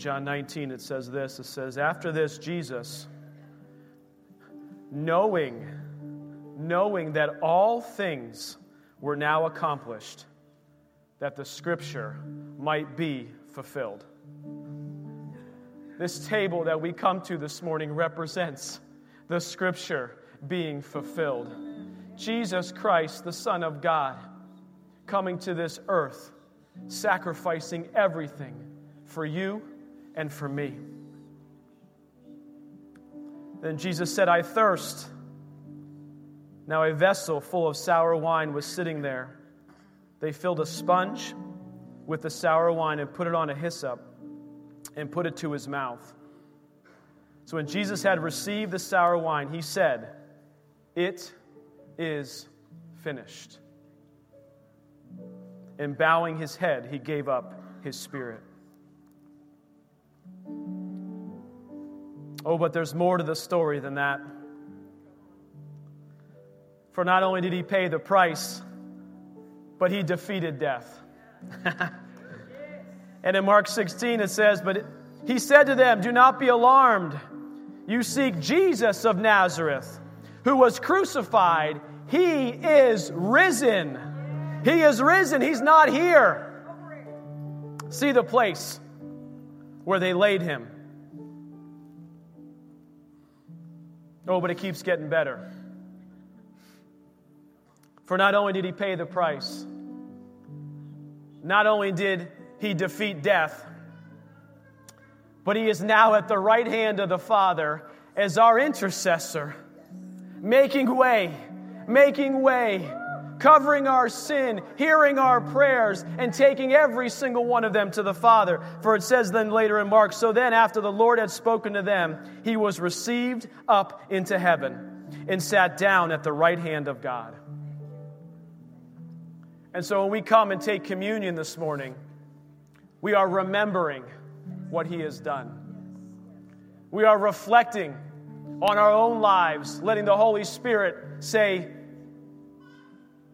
John 19, it says this it says, After this, Jesus, knowing, knowing that all things were now accomplished, that the scripture might be fulfilled. This table that we come to this morning represents the scripture being fulfilled. Jesus Christ, the Son of God, coming to this earth, sacrificing everything for you and for me. Then Jesus said, I thirst. Now a vessel full of sour wine was sitting there. They filled a sponge with the sour wine and put it on a hyssop and put it to his mouth. So when Jesus had received the sour wine, he said, It is finished. And bowing his head, he gave up his spirit. Oh, but there's more to the story than that. For not only did he pay the price, but he defeated death. and in Mark 16 it says, But he said to them, Do not be alarmed. You seek Jesus of Nazareth, who was crucified. He is risen. He is risen. He's not here. See the place where they laid him. Oh, but it keeps getting better. For not only did he pay the price, not only did he defeat death, but he is now at the right hand of the Father as our intercessor, making way, making way, covering our sin, hearing our prayers, and taking every single one of them to the Father. For it says then later in Mark, so then after the Lord had spoken to them, he was received up into heaven and sat down at the right hand of God. And so when we come and take communion this morning, we are remembering what He has done. We are reflecting on our own lives, letting the Holy Spirit say,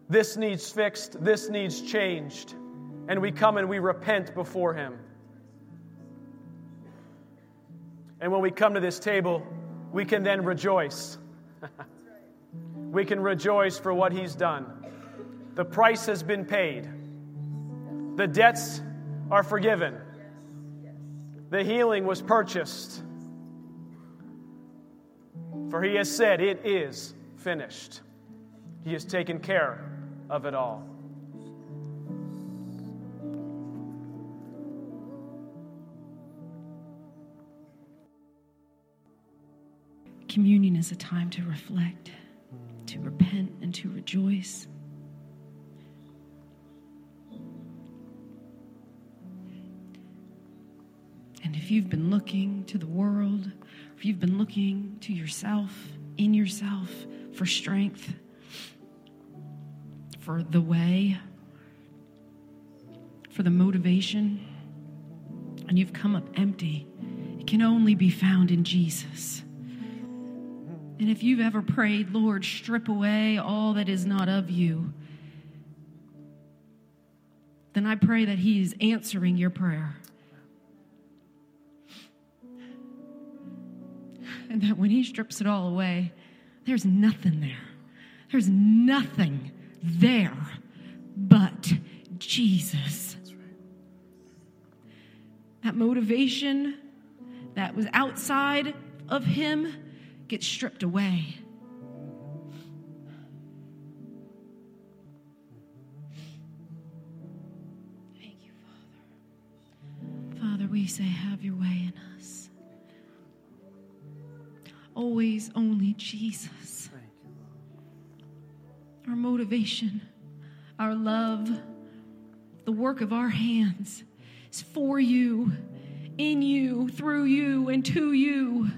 This needs fixed, this needs changed. And we come and we repent before Him. And when we come to this table, we can then rejoice. we can rejoice for what He's done. The price has been paid, the debts are forgiven, the healing was purchased. For he has said, It is finished. He has taken care of it all. Communion is a time to reflect, to repent, and to rejoice. And if you've been looking to the world, if you've been looking to yourself, in yourself, for strength, for the way, for the motivation, and you've come up empty, it can only be found in Jesus. And if you've ever prayed, Lord, strip away all that is not of you, then I pray that He is answering your prayer. and that when He strips it all away, there's nothing there. There's nothing there but Jesus. That motivation that was outside of Him gets stripped away. Thank you, Father. Father, we say, have your way in us always only Jesus. Our motivation, our love, the work of our hands is for you, in you, through you, and to you.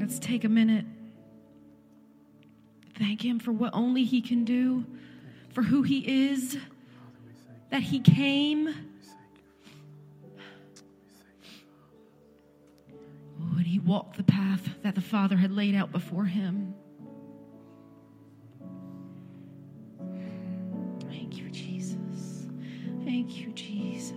Let's take a minute. Thank Him for what only He can do, for who He is that he came. and he walked the path that the Father had laid out before him. Thank you, Jesus. Thank you, Jesus.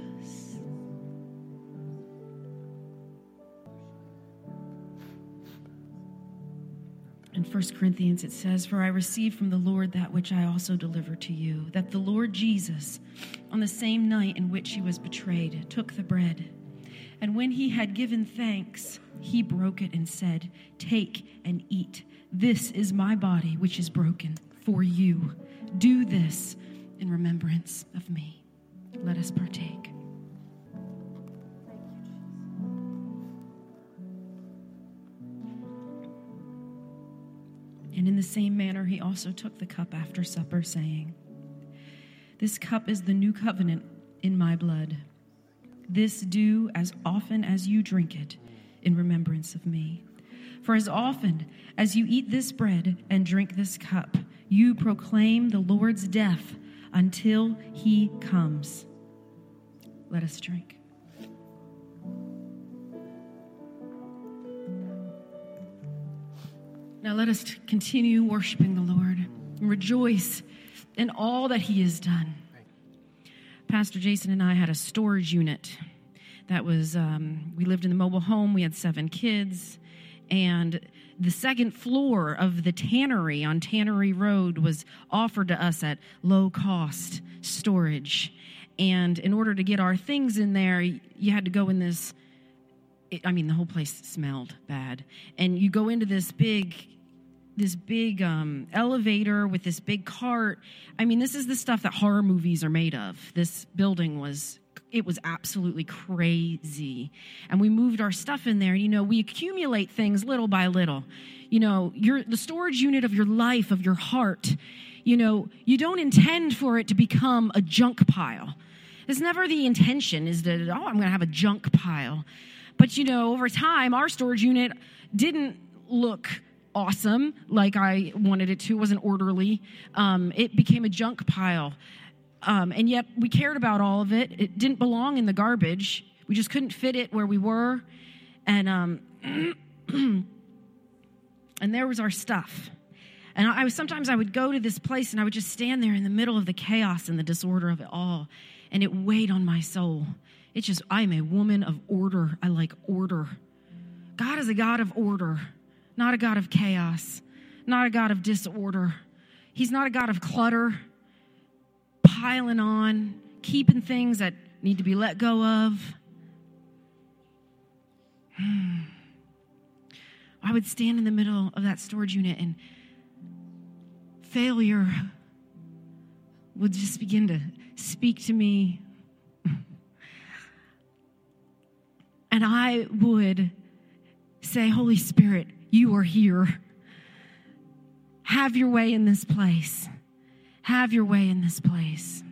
In 1 Corinthians, it says, For I received from the Lord that which I also delivered to you, that the Lord Jesus, on the same night in which he was betrayed, took the bread. And when he had given thanks, he broke it and said, Take and eat. This is my body, which is broken for you. Do this in remembrance of me. Let us partake. And in the same manner, he also took the cup after supper, saying, This cup is the new covenant in my blood. This do as often as you drink it in remembrance of me. For as often as you eat this bread and drink this cup, you proclaim the Lord's death until he comes. Let us drink. Now let us continue worshiping the Lord and rejoice in all that he has done. Pastor Jason and I had a storage unit that was, um, we lived in the mobile home, we had seven kids, and the second floor of the tannery on Tannery Road was offered to us at low cost storage. And in order to get our things in there, you had to go in this. It, I mean, the whole place smelled bad. And you go into this big, this big um, elevator with this big cart. I mean, this is the stuff that horror movies are made of. This building was it was absolutely crazy. And we moved our stuff in there. You know, we accumulate things little by little. You know, your the storage unit of your life, of your heart. You know, you don't intend for it to become a junk pile. It's never the intention is that, oh, I'm going to have a junk pile. But, you know, over time, our storage unit didn't look awesome like I wanted it to. It wasn't orderly. Um, it became a junk pile. Um, and yet we cared about all of it. It didn't belong in the garbage. We just couldn't fit it where we were. And, um, and there was our stuff. And I was sometimes I would go to this place and I would just stand there in the middle of the chaos and the disorder of it all. And it weighed on my soul. It's just, I'm a woman of order. I like order. God is a God of order, not a God of chaos, not a God of disorder. He's not a God of clutter piling on, keeping things that need to be let go of. Hmm. I would stand in the middle of that storage unit and failure would just begin to speak to me. And I would say, Holy Spirit, you are here. Have your way in this place. Have your way in this place.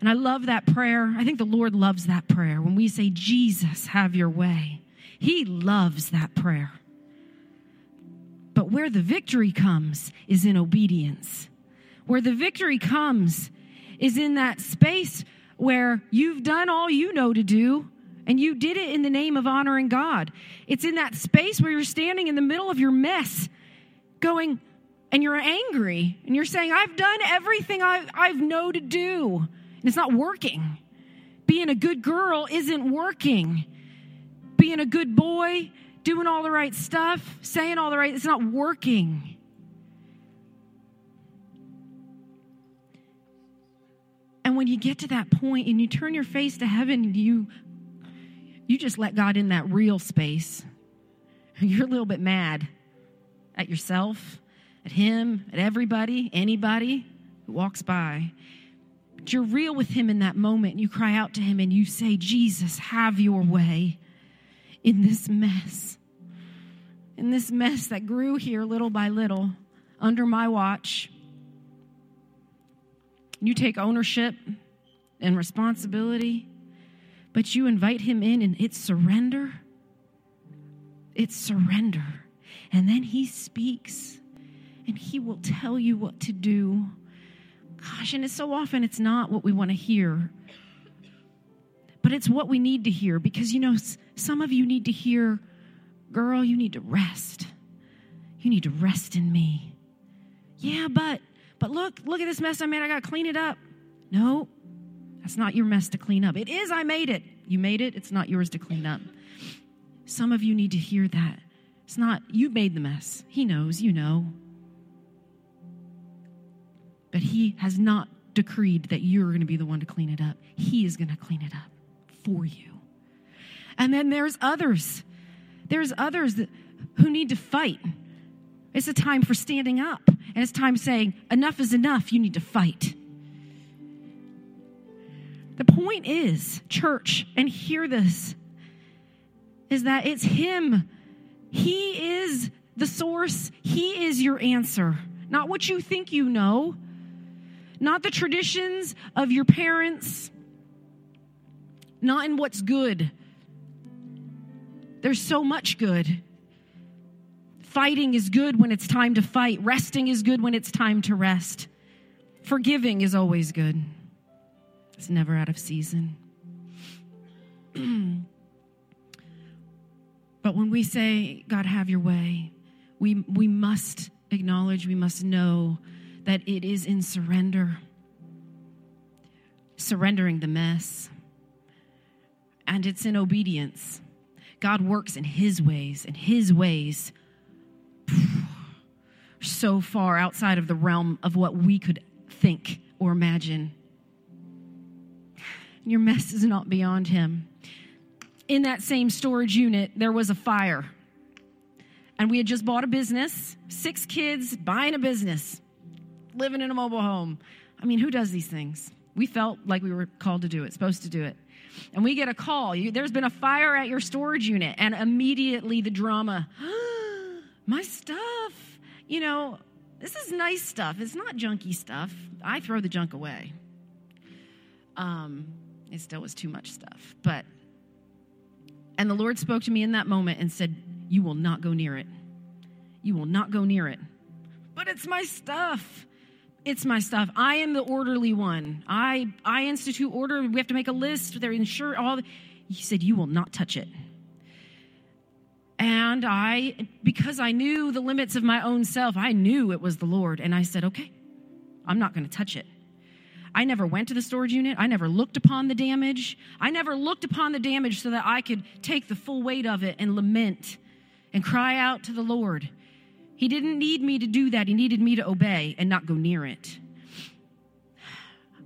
And I love that prayer. I think the Lord loves that prayer. When we say, Jesus, have your way, He loves that prayer. But where the victory comes is in obedience. Where the victory comes is in that space where you've done all you know to do and you did it in the name of honoring God. It's in that space where you're standing in the middle of your mess going, and you're angry and you're saying, I've done everything I, I've know to do, and it's not working. Being a good girl isn't working. Being a good boy, doing all the right stuff, saying all the right, it's not working. And when you get to that point and you turn your face to heaven, you you just let God in that real space. You're a little bit mad at yourself at him, at everybody, anybody who walks by. But you're real with him in that moment. You cry out to him and you say, Jesus, have your way in this mess. In this mess that grew here little by little under my watch. You take ownership and responsibility, but you invite him in and it's surrender. It's surrender. And then he speaks and He will tell you what to do. Gosh, and it's so often it's not what we want to hear, but it's what we need to hear because, you know, some of you need to hear, girl, you need to rest. You need to rest in me. Yeah, but, but look, look at this mess I made. I got to clean it up. No, That's not your mess to clean up. It is, I made it. You made it, it's not yours to clean up. Some of you need to hear that. It's not, you made the mess. He knows, you know. But He has not decreed that you're going to be the one to clean it up. He is going to clean it up for you. And then there's others. There's others that, who need to fight. It's a time for standing up. And it's time saying, enough is enough. You need to fight. The point is, church, and hear this, is that it's Him. He is the source, He is your answer. Not what you think you know, not the traditions of your parents, not in what's good. There's so much good. Fighting is good when it's time to fight, resting is good when it's time to rest. Forgiving is always good, it's never out of season. but when we say, God, have your way, we, we must acknowledge, we must know that it is in surrender, surrendering the mess, and it's in obedience. God works in His ways, and His ways so far outside of the realm of what we could think or imagine. Your mess is not beyond Him. In that same storage unit, there was a fire. And we had just bought a business, six kids buying a business living in a mobile home. I mean, who does these things? We felt like we were called to do it, supposed to do it. And we get a call. You, there's been a fire at your storage unit, and immediately the drama. My stuff. You know, this is nice stuff. It's not junky stuff. I throw the junk away. Um, it still was too much stuff. But, and the Lord spoke to me in that moment and said, You will not go near it. You will not go near it. But it's my stuff it's my stuff. I am the orderly one. I I institute order. We have to make a list. They're insured. All. The, he said, "You will not touch it." And I, because I knew the limits of my own self, I knew it was the Lord, and I said, "Okay, I'm not going to touch it." I never went to the storage unit. I never looked upon the damage. I never looked upon the damage so that I could take the full weight of it and lament and cry out to the Lord. He didn't need me to do that. He needed me to obey and not go near it.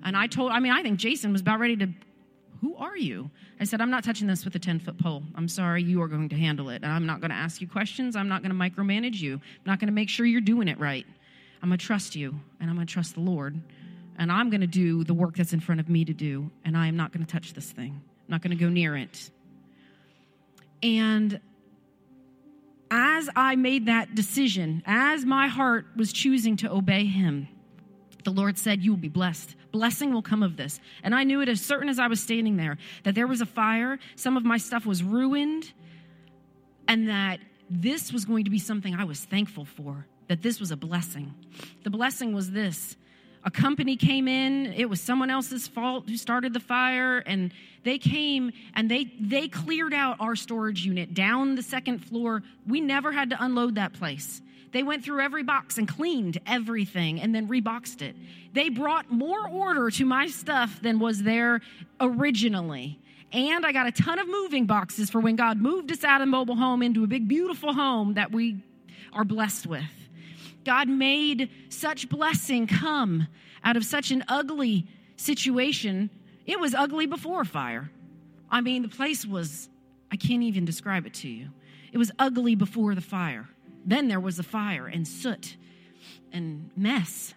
And I told, I mean, I think Jason was about ready to, who are you? I said, I'm not touching this with a 10 foot pole. I'm sorry, you are going to handle it. And I'm not going to ask you questions. I'm not going to micromanage you. I'm not going to make sure you're doing it right. I'm going to trust you and I'm going to trust the Lord. And I'm going to do the work that's in front of me to do. And I am not going to touch this thing, I'm not going to go near it. And as I made that decision, as my heart was choosing to obey him, the Lord said, You will be blessed. Blessing will come of this. And I knew it as certain as I was standing there that there was a fire, some of my stuff was ruined, and that this was going to be something I was thankful for, that this was a blessing. The blessing was this a company came in it was someone else's fault who started the fire and they came and they they cleared out our storage unit down the second floor. We never had to unload that place. They went through every box and cleaned everything and then reboxed it. They brought more order to my stuff than was there originally. And i got a ton of moving boxes for when god moved us out of mobile home into a big beautiful home that we are blessed with God made such blessing come out of such an ugly situation. It was ugly before fire. I mean, the place was, I can't even describe it to you. It was ugly before the fire. Then there was the fire and soot and mess.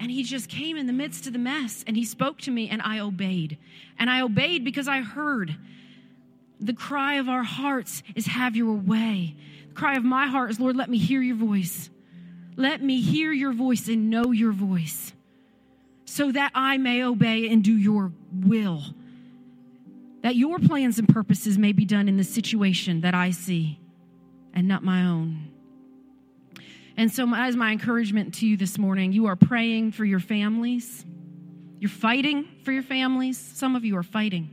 And he just came in the midst of the mess and he spoke to me and I obeyed. And I obeyed because I heard the cry of our hearts is have your way. The cry of my heart is, Lord, let me hear your voice. Let me hear your voice and know your voice so that I may obey and do your will. That your plans and purposes may be done in the situation that I see and not my own. And so, as my encouragement to you this morning, you are praying for your families. You're fighting for your families. Some of you are fighting.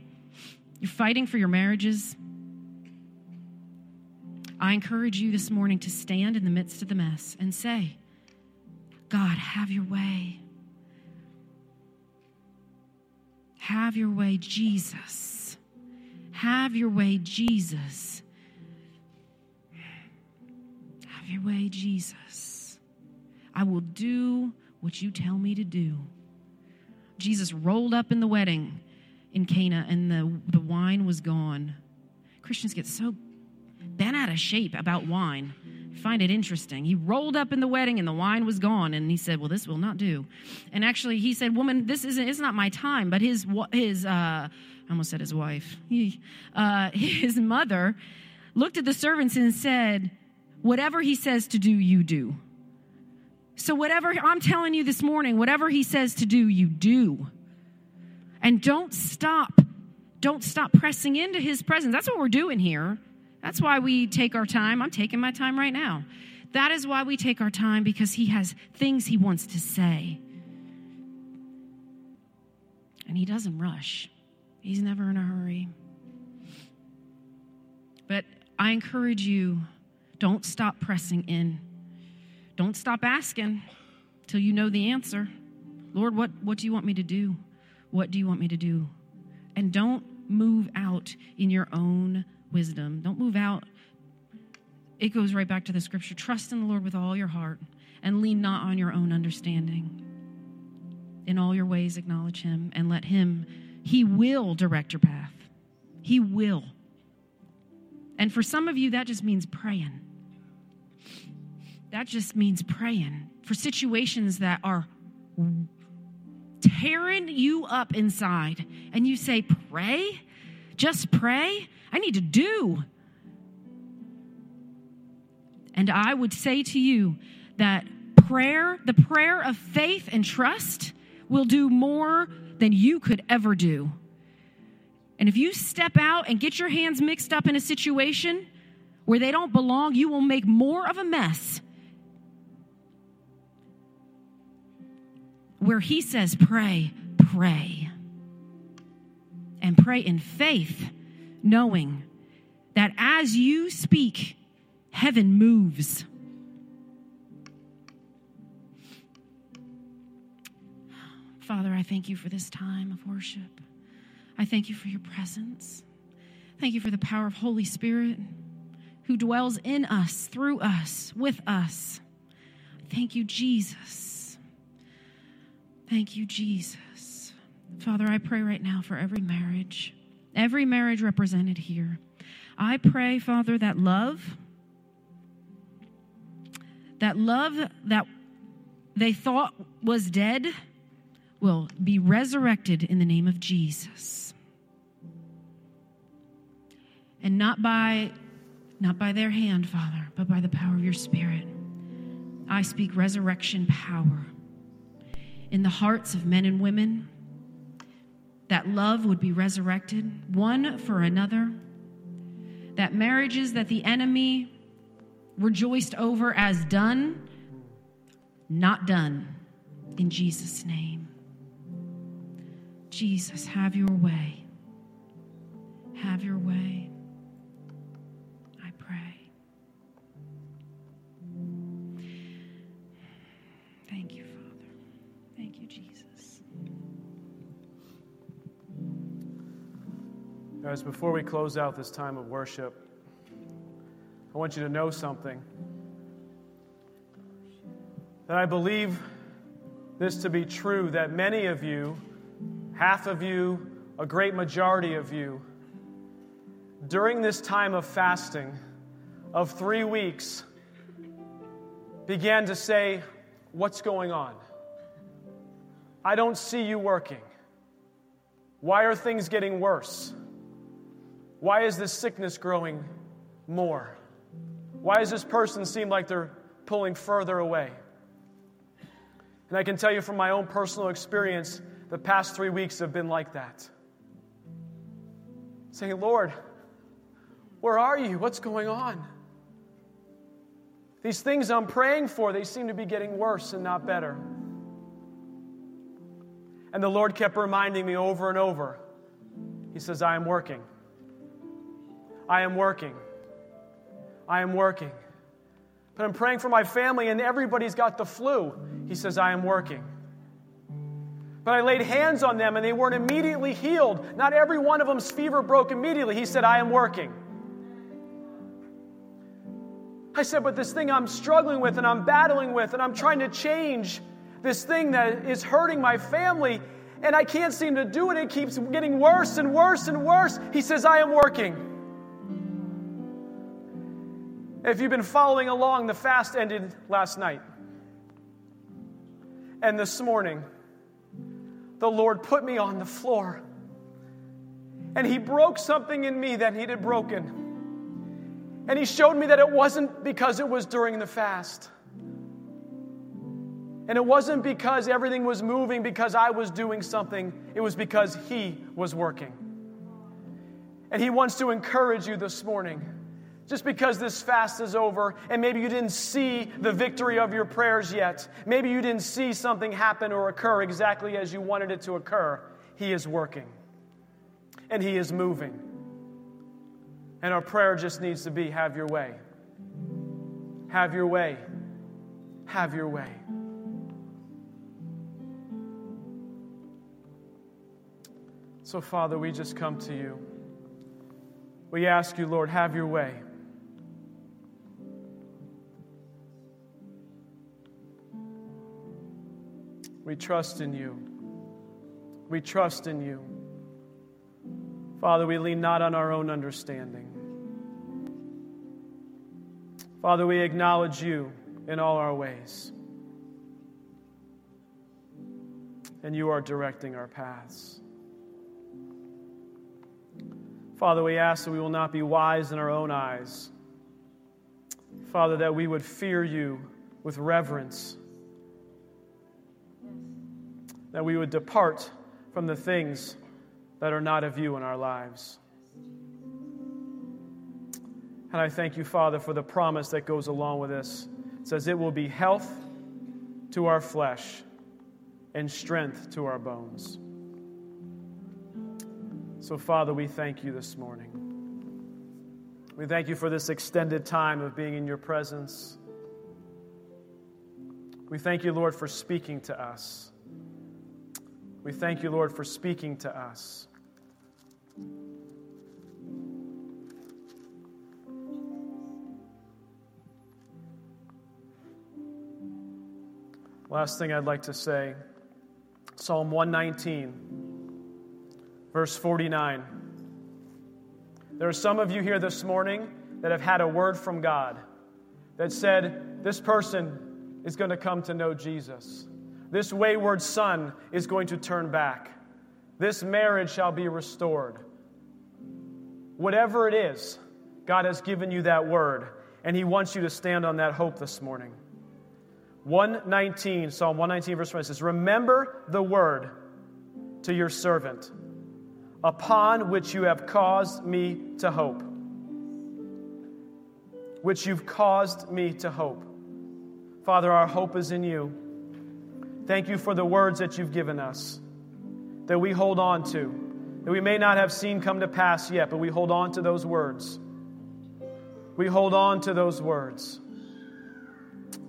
You're fighting for your marriages. I encourage you this morning to stand in the midst of the mess and say, God, have your way. Have your way, Jesus. Have your way, Jesus. Have your way, Jesus. I will do what you tell me to do. Jesus rolled up in the wedding in Cana and the, the wine was gone. Christians get so bent out of shape about wine. Find it interesting. He rolled up in the wedding and the wine was gone, and he said, "Well, this will not do." And actually, he said, "Woman, this isn't. It's not my time." But his his uh, I almost said his wife. He, uh, his mother looked at the servants and said, "Whatever he says to do, you do." So, whatever I'm telling you this morning, whatever he says to do, you do. And don't stop. Don't stop pressing into his presence. That's what we're doing here. That's why we take our time. I'm taking my time right now. That is why we take our time because he has things he wants to say. And he doesn't rush, he's never in a hurry. But I encourage you don't stop pressing in. Don't stop asking till you know the answer. Lord, what, what do you want me to do? What do you want me to do? And don't move out in your own wisdom. Don't move out. It goes right back to the scripture trust in the Lord with all your heart and lean not on your own understanding. In all your ways, acknowledge Him and let Him, He will direct your path. He will. And for some of you, that just means praying. That just means praying for situations that are tearing you up inside. And you say, Pray? Just pray? I need to do. And I would say to you that prayer, the prayer of faith and trust, will do more than you could ever do. And if you step out and get your hands mixed up in a situation where they don't belong, you will make more of a mess where he says, pray, pray. And pray in faith, knowing that as you speak, heaven moves. Father, I thank you for this time of worship. I thank you for your presence. Thank you for the power of Holy Spirit who dwells in us, through us, with us. Thank you, Jesus. Thank you, Jesus. Father, I pray right now for every marriage, every marriage represented here. I pray, Father, that love, that love that they thought was dead will be resurrected in the name of Jesus. And not by not by their hand, Father, but by the power of your spirit. I speak resurrection power in the hearts of men and women, that love would be resurrected, one for another, that marriages that the enemy rejoiced over as done, not done, in Jesus' name. Jesus, have your way. Have your way. Guys, before we close out this time of worship, I want you to know something. That I believe this to be true that many of you, half of you, a great majority of you, during this time of fasting of three weeks, began to say, What's going on? I don't see you working. Why are things getting worse? Why is this sickness growing more? Why does this person seem like they're pulling further away? And I can tell you from my own personal experience, the past three weeks have been like that. Saying, Lord, where are you? What's going on? These things I'm praying for, they seem to be getting worse and not better. And the Lord kept reminding me over and over He says, I am working. I am working. I am working. But I'm praying for my family, and everybody's got the flu. He says, I am working. But I laid hands on them and they weren't immediately healed. Not every one of them's fever broke immediately. He said, I am working. I said, But this thing I'm struggling with and I'm battling with and I'm trying to change this thing that is hurting my family and I can't seem to do it. It keeps getting worse and worse and worse. He says, I am working. If you've been following along, the fast ended last night. And this morning, the Lord put me on the floor. And He broke something in me that He had broken. And He showed me that it wasn't because it was during the fast. And it wasn't because everything was moving because I was doing something, it was because He was working. And He wants to encourage you this morning. Just because this fast is over and maybe you didn't see the victory of your prayers yet, maybe you didn't see something happen or occur exactly as you wanted it to occur, He is working and He is moving. And our prayer just needs to be have your way. Have your way. Have your way. So, Father, we just come to you. We ask you, Lord, have your way. We trust in you. We trust in you. Father, we lean not on our own understanding. Father, we acknowledge you in all our ways. And you are directing our paths. Father, we ask that we will not be wise in our own eyes. Father, that we would fear you with reverence that we would depart from the things that are not of you in our lives. And I thank you, Father, for the promise that goes along with this. It says, It will be health to our flesh and strength to our bones. So, Father, we thank you this morning. We thank you for this extended time of being in your presence. We thank you, Lord, for speaking to us. We thank you, Lord, for speaking to us. Last thing I'd like to say Psalm 119, verse 49. There are some of you here this morning that have had a word from God that said, This person is going to come to know Jesus. This wayward son is going to turn back. This marriage shall be restored. Whatever it is, God has given you that word, and He wants you to stand on that hope this morning. 119, Psalm 119, verse 1 says, Remember the word to your servant, upon which you have caused me to hope. Which you've caused me to hope. Father, our hope is in you. Thank you for the words that you've given us that we hold on to, that we may not have seen come to pass yet, but we hold on to those words. We hold on to those words.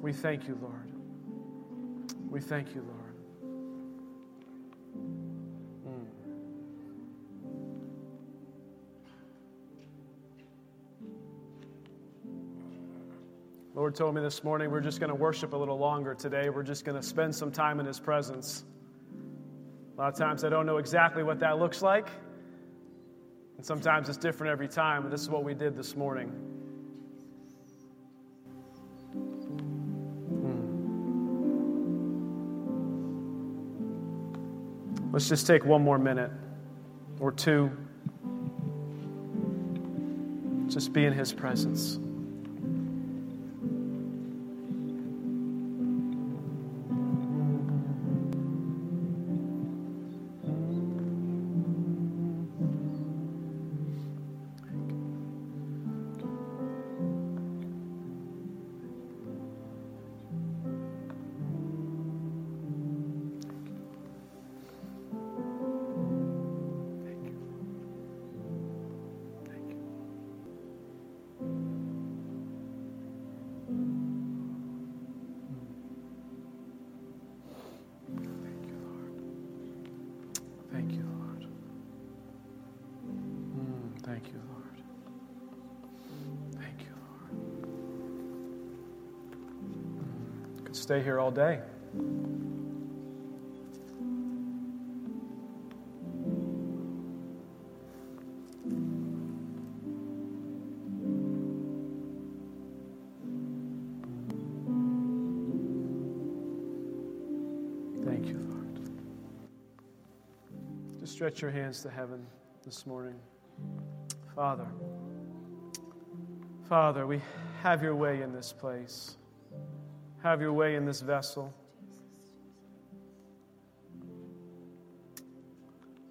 We thank you, Lord. We thank you, Lord. Lord told me this morning we're just going to worship a little longer today. We're just going to spend some time in His presence. A lot of times I don't know exactly what that looks like. And sometimes it's different every time, but this is what we did this morning. Hmm. Let's just take one more minute or two. Just be in His presence. You, Lord. Thank you, Lord. Could stay here all day. Thank you, Lord. Just stretch your hands to heaven this morning. Father, Father, we have your way in this place. Have your way in this vessel.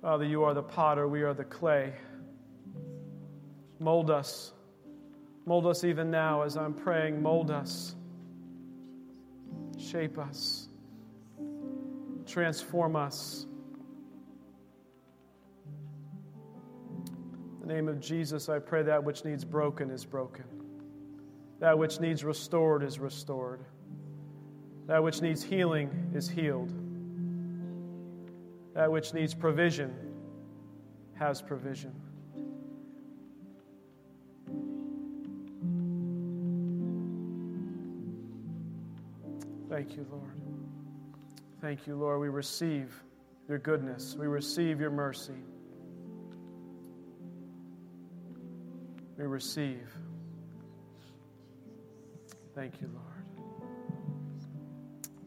Father, you are the potter, we are the clay. Mold us. Mold us even now as I'm praying. Mold us. Shape us. Transform us. Name of Jesus, I pray that which needs broken is broken. That which needs restored is restored. That which needs healing is healed. That which needs provision has provision. Thank you, Lord. Thank you, Lord. We receive your goodness, we receive your mercy. We receive. Thank you, Lord.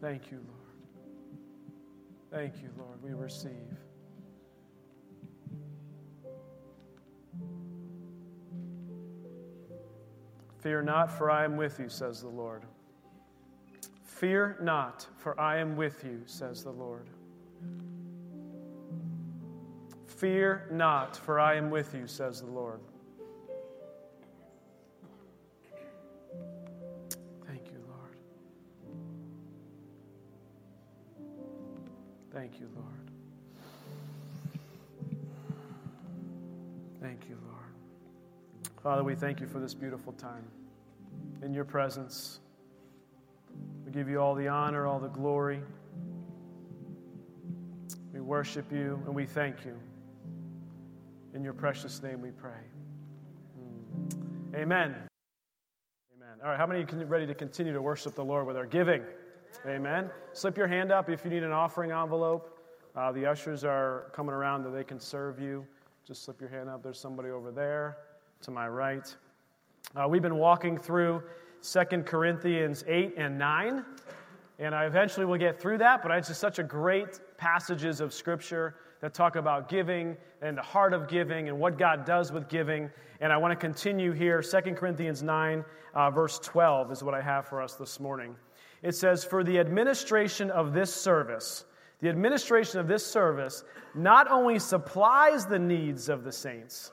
Thank you, Lord. Thank you, Lord. We receive. Fear not, for I am with you, says the Lord. Fear not, for I am with you, says the Lord. Fear not, for I am with you, says the Lord. You, Lord. Thank you, Lord. Father, we thank you for this beautiful time in your presence. We give you all the honor, all the glory. We worship you and we thank you. In your precious name we pray. Amen. Amen. All right, how many are ready to continue to worship the Lord with our giving? Amen. Slip your hand up if you need an offering envelope. Uh, the ushers are coming around that they can serve you. Just slip your hand up. There's somebody over there to my right. Uh, we've been walking through 2 Corinthians 8 and 9, and I eventually will get through that, but it's just such a great passages of Scripture that talk about giving and the heart of giving and what God does with giving. And I want to continue here. 2 Corinthians 9, uh, verse 12 is what I have for us this morning. It says, For the administration of this service, the administration of this service not only supplies the needs of the saints,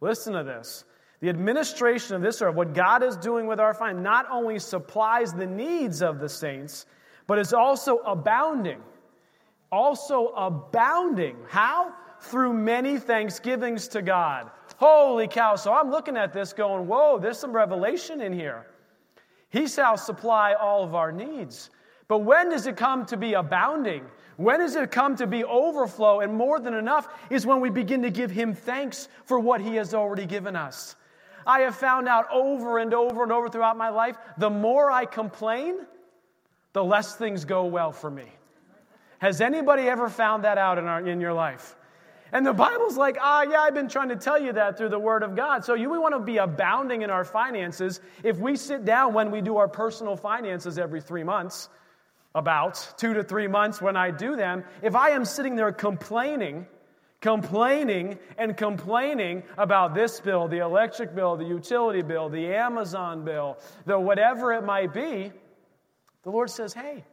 listen to this. The administration of this service, what God is doing with our fine, not only supplies the needs of the saints, but is also abounding also abounding. How? Through many thanksgivings to God. Holy cow. So I'm looking at this going, whoa, there's some revelation in here. He shall supply all of our needs. But when does it come to be abounding? When does it come to be overflow and more than enough is when we begin to give Him thanks for what He has already given us. I have found out over and over and over throughout my life the more I complain, the less things go well for me. Has anybody ever found that out in, our, in your life? And the Bible's like, ah, yeah, I've been trying to tell you that through the Word of God. So you, we want to be abounding in our finances. If we sit down when we do our personal finances every three months, about two to three months when I do them, if I am sitting there complaining, complaining and complaining about this bill, the electric bill, the utility bill, the Amazon bill, the whatever it might be, the Lord says, hey,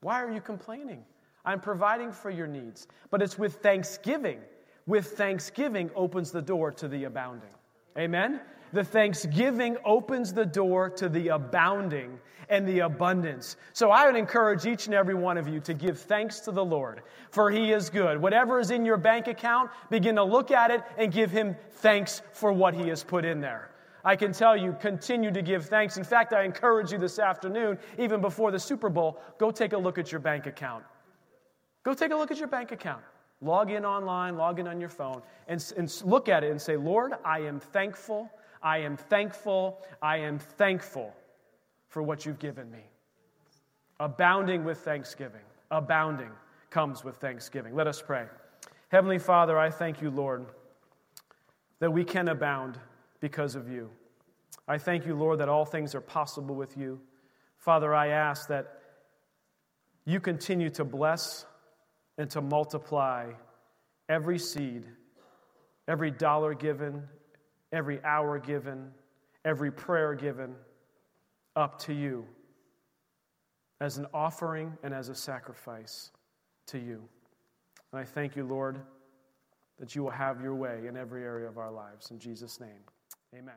why are you complaining? I'm providing for your needs. But it's with thanksgiving. With thanksgiving opens the door to the abounding. Amen? The thanksgiving opens the door to the abounding and the abundance. So I would encourage each and every one of you to give thanks to the Lord, for He is good. Whatever is in your bank account, begin to look at it and give Him thanks for what He has put in there. I can tell you, continue to give thanks. In fact, I encourage you this afternoon, even before the Super Bowl, go take a look at your bank account. Go take a look at your bank account. Log in online, log in on your phone, and, and look at it and say, Lord, I am thankful, I am thankful, I am thankful for what you've given me. Abounding with thanksgiving, abounding comes with thanksgiving. Let us pray. Heavenly Father, I thank you, Lord, that we can abound because of you. I thank you, Lord, that all things are possible with you. Father, I ask that you continue to bless and to multiply every seed, every dollar given, every hour given, every prayer given up to you as an offering and as a sacrifice to you. And I thank you, Lord, that you will have your way in every area of our lives. In Jesus' name, amen.